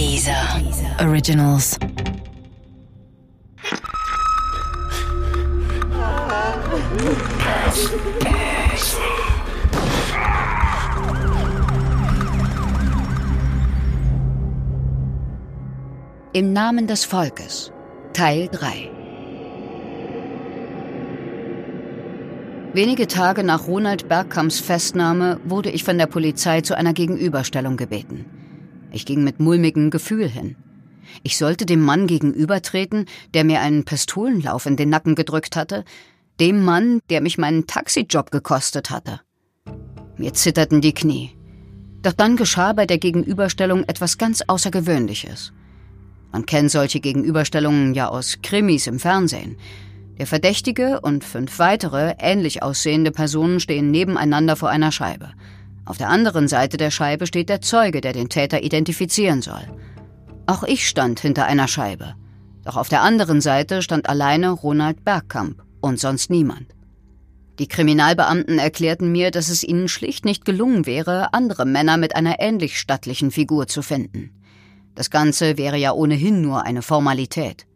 Dieser Originals. Im Namen des Volkes. Teil 3. Wenige Tage nach Ronald Bergkamps Festnahme wurde ich von der Polizei zu einer Gegenüberstellung gebeten. Ich ging mit mulmigem Gefühl hin. Ich sollte dem Mann gegenübertreten, der mir einen Pistolenlauf in den Nacken gedrückt hatte, dem Mann, der mich meinen Taxijob gekostet hatte. Mir zitterten die Knie. Doch dann geschah bei der Gegenüberstellung etwas ganz Außergewöhnliches. Man kennt solche Gegenüberstellungen ja aus Krimis im Fernsehen. Der Verdächtige und fünf weitere, ähnlich aussehende Personen stehen nebeneinander vor einer Scheibe. Auf der anderen Seite der Scheibe steht der Zeuge, der den Täter identifizieren soll. Auch ich stand hinter einer Scheibe. Doch auf der anderen Seite stand alleine Ronald Bergkamp und sonst niemand. Die Kriminalbeamten erklärten mir, dass es ihnen schlicht nicht gelungen wäre, andere Männer mit einer ähnlich stattlichen Figur zu finden. Das Ganze wäre ja ohnehin nur eine Formalität.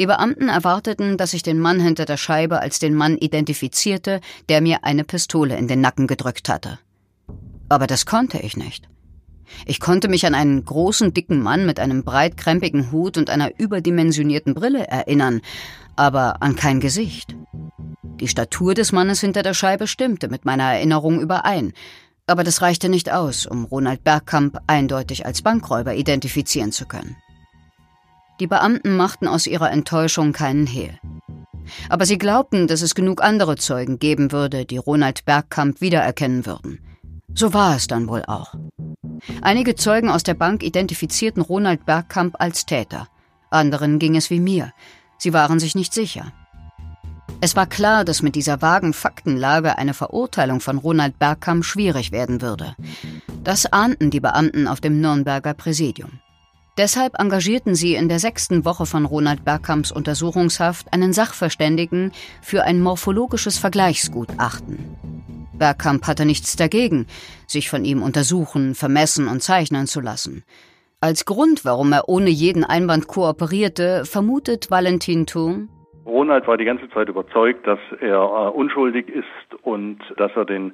Die Beamten erwarteten, dass ich den Mann hinter der Scheibe als den Mann identifizierte, der mir eine Pistole in den Nacken gedrückt hatte. Aber das konnte ich nicht. Ich konnte mich an einen großen, dicken Mann mit einem breitkrempigen Hut und einer überdimensionierten Brille erinnern, aber an kein Gesicht. Die Statur des Mannes hinter der Scheibe stimmte mit meiner Erinnerung überein, aber das reichte nicht aus, um Ronald Bergkamp eindeutig als Bankräuber identifizieren zu können. Die Beamten machten aus ihrer Enttäuschung keinen Hehl. Aber sie glaubten, dass es genug andere Zeugen geben würde, die Ronald Bergkamp wiedererkennen würden. So war es dann wohl auch. Einige Zeugen aus der Bank identifizierten Ronald Bergkamp als Täter. Anderen ging es wie mir. Sie waren sich nicht sicher. Es war klar, dass mit dieser vagen Faktenlage eine Verurteilung von Ronald Bergkamp schwierig werden würde. Das ahnten die Beamten auf dem Nürnberger Präsidium. Deshalb engagierten sie in der sechsten Woche von Ronald Bergkamps Untersuchungshaft einen Sachverständigen für ein morphologisches Vergleichsgutachten. Bergkamp hatte nichts dagegen, sich von ihm untersuchen, vermessen und zeichnen zu lassen. Als Grund, warum er ohne jeden Einwand kooperierte, vermutet Valentin Thurn, Ronald war die ganze Zeit überzeugt, dass er äh, unschuldig ist und dass er den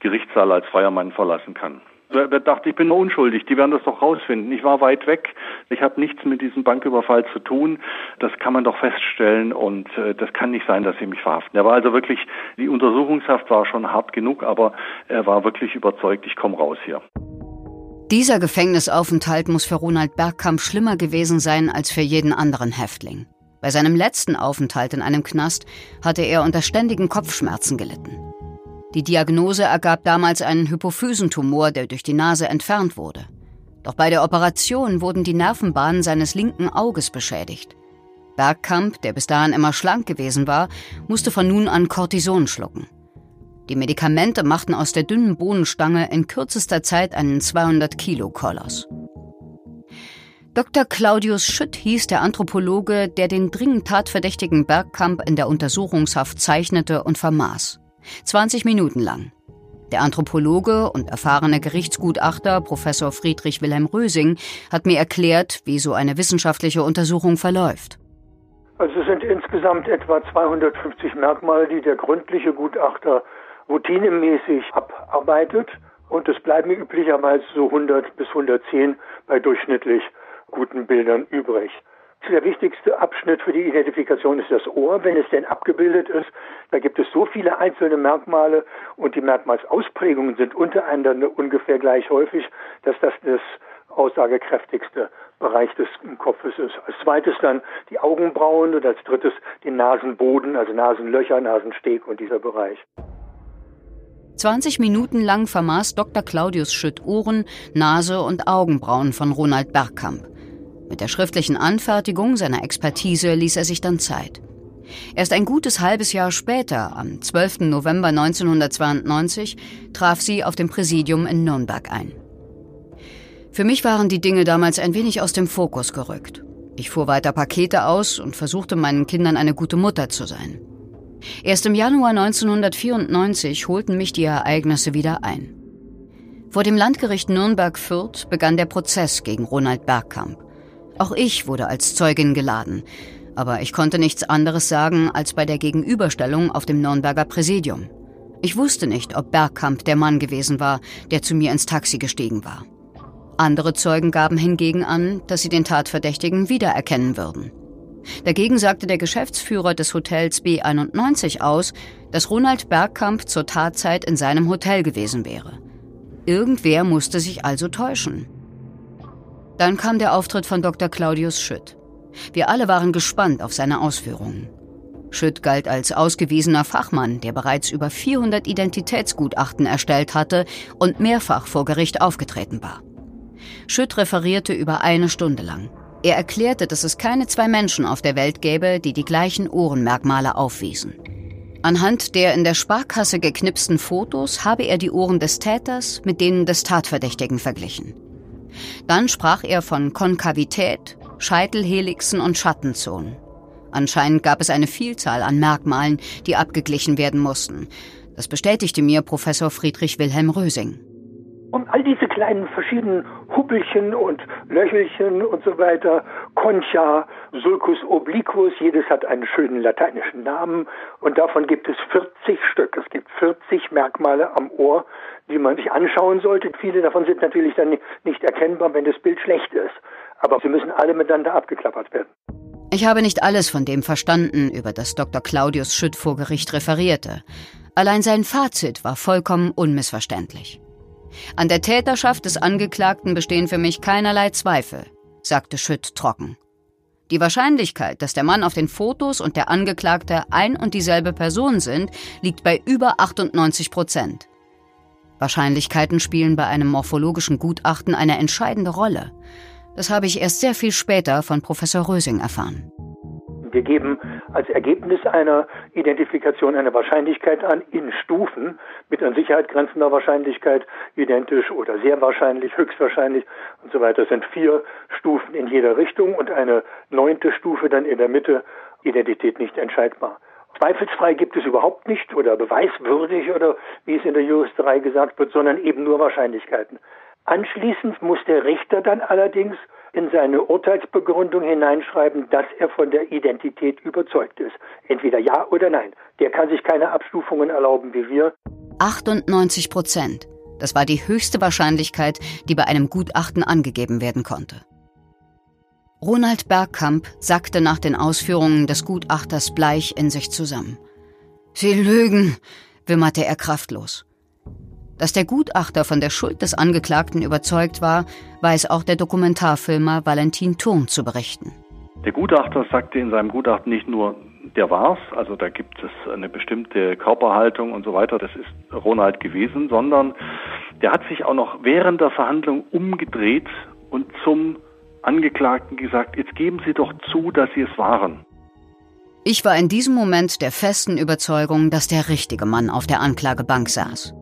Gerichtssaal als freier Mann verlassen kann. Dachte, ich bin nur unschuldig, die werden das doch rausfinden. Ich war weit weg, ich habe nichts mit diesem Banküberfall zu tun. Das kann man doch feststellen und äh, das kann nicht sein, dass sie mich verhaften. Er war also wirklich, die Untersuchungshaft war schon hart genug, aber er war wirklich überzeugt, ich komme raus hier. Dieser Gefängnisaufenthalt muss für Ronald Bergkamp schlimmer gewesen sein als für jeden anderen Häftling. Bei seinem letzten Aufenthalt in einem Knast hatte er unter ständigen Kopfschmerzen gelitten. Die Diagnose ergab damals einen Hypophysentumor, der durch die Nase entfernt wurde. Doch bei der Operation wurden die Nervenbahnen seines linken Auges beschädigt. Bergkamp, der bis dahin immer schlank gewesen war, musste von nun an Cortison schlucken. Die Medikamente machten aus der dünnen Bohnenstange in kürzester Zeit einen 200 Kilo Koloss. Dr. Claudius Schütt hieß der Anthropologe, der den dringend tatverdächtigen Bergkamp in der Untersuchungshaft zeichnete und vermaß. 20 Minuten lang. Der Anthropologe und erfahrene Gerichtsgutachter Professor Friedrich Wilhelm Rösing hat mir erklärt, wie so eine wissenschaftliche Untersuchung verläuft. Also es sind insgesamt etwa 250 Merkmale, die der gründliche Gutachter routinemäßig abarbeitet und es bleiben üblicherweise so 100 bis 110 bei durchschnittlich guten Bildern übrig. Der wichtigste Abschnitt für die Identifikation ist das Ohr, wenn es denn abgebildet ist. Da gibt es so viele einzelne Merkmale und die Merkmalsausprägungen sind untereinander ungefähr gleich häufig, dass das das aussagekräftigste Bereich des Kopfes ist. Als zweites dann die Augenbrauen und als drittes den Nasenboden, also Nasenlöcher, Nasensteg und dieser Bereich. 20 Minuten lang vermaß Dr. Claudius Schütt Ohren, Nase und Augenbrauen von Ronald Bergkamp. Mit der schriftlichen Anfertigung seiner Expertise ließ er sich dann Zeit. Erst ein gutes halbes Jahr später, am 12. November 1992, traf sie auf dem Präsidium in Nürnberg ein. Für mich waren die Dinge damals ein wenig aus dem Fokus gerückt. Ich fuhr weiter Pakete aus und versuchte meinen Kindern eine gute Mutter zu sein. Erst im Januar 1994 holten mich die Ereignisse wieder ein. Vor dem Landgericht Nürnberg-Fürth begann der Prozess gegen Ronald Bergkamp. Auch ich wurde als Zeugin geladen, aber ich konnte nichts anderes sagen als bei der Gegenüberstellung auf dem Nürnberger Präsidium. Ich wusste nicht, ob Bergkamp der Mann gewesen war, der zu mir ins Taxi gestiegen war. Andere Zeugen gaben hingegen an, dass sie den Tatverdächtigen wiedererkennen würden. Dagegen sagte der Geschäftsführer des Hotels B91 aus, dass Ronald Bergkamp zur Tatzeit in seinem Hotel gewesen wäre. Irgendwer musste sich also täuschen. Dann kam der Auftritt von Dr. Claudius Schütt. Wir alle waren gespannt auf seine Ausführungen. Schütt galt als ausgewiesener Fachmann, der bereits über 400 Identitätsgutachten erstellt hatte und mehrfach vor Gericht aufgetreten war. Schütt referierte über eine Stunde lang. Er erklärte, dass es keine zwei Menschen auf der Welt gäbe, die die gleichen Ohrenmerkmale aufwiesen. Anhand der in der Sparkasse geknipsten Fotos habe er die Ohren des Täters mit denen des Tatverdächtigen verglichen. Dann sprach er von Konkavität, Scheitelhelixen und Schattenzonen. Anscheinend gab es eine Vielzahl an Merkmalen, die abgeglichen werden mussten. Das bestätigte mir Professor Friedrich Wilhelm Rösing. Und all diese kleinen verschiedenen Huppelchen und Löchelchen und so weiter, Concha, Sulcus obliquus, jedes hat einen schönen lateinischen Namen und davon gibt es 40 Stück. Es gibt 40 Merkmale am Ohr, die man sich anschauen sollte. Viele davon sind natürlich dann nicht erkennbar, wenn das Bild schlecht ist. Aber sie müssen alle miteinander abgeklappert werden. Ich habe nicht alles von dem verstanden, über das Dr. Claudius Schütt vor Gericht referierte. Allein sein Fazit war vollkommen unmissverständlich. An der Täterschaft des Angeklagten bestehen für mich keinerlei Zweifel, sagte Schütt trocken. Die Wahrscheinlichkeit, dass der Mann auf den Fotos und der Angeklagte ein und dieselbe Person sind, liegt bei über 98 Prozent. Wahrscheinlichkeiten spielen bei einem morphologischen Gutachten eine entscheidende Rolle. Das habe ich erst sehr viel später von Professor Rösing erfahren. Wir geben als Ergebnis einer Identifikation eine Wahrscheinlichkeit an in Stufen mit an Sicherheit grenzender Wahrscheinlichkeit identisch oder sehr wahrscheinlich, höchstwahrscheinlich und so weiter. Es sind vier Stufen in jeder Richtung und eine neunte Stufe dann in der Mitte, Identität nicht entscheidbar. Zweifelsfrei gibt es überhaupt nicht oder beweiswürdig oder wie es in der Juristerei gesagt wird, sondern eben nur Wahrscheinlichkeiten. Anschließend muss der Richter dann allerdings in seine Urteilsbegründung hineinschreiben, dass er von der Identität überzeugt ist. Entweder ja oder nein. Der kann sich keine Abstufungen erlauben wie wir. 98 Prozent. Das war die höchste Wahrscheinlichkeit, die bei einem Gutachten angegeben werden konnte. Ronald Bergkamp sackte nach den Ausführungen des Gutachters bleich in sich zusammen. Sie lügen, wimmerte er kraftlos. Dass der Gutachter von der Schuld des Angeklagten überzeugt war, weiß auch der Dokumentarfilmer Valentin Thurn zu berichten. Der Gutachter sagte in seinem Gutachten nicht nur, der war's, also da gibt es eine bestimmte Körperhaltung und so weiter, das ist Ronald gewesen, sondern der hat sich auch noch während der Verhandlung umgedreht und zum Angeklagten gesagt, jetzt geben Sie doch zu, dass Sie es waren. Ich war in diesem Moment der festen Überzeugung, dass der richtige Mann auf der Anklagebank saß.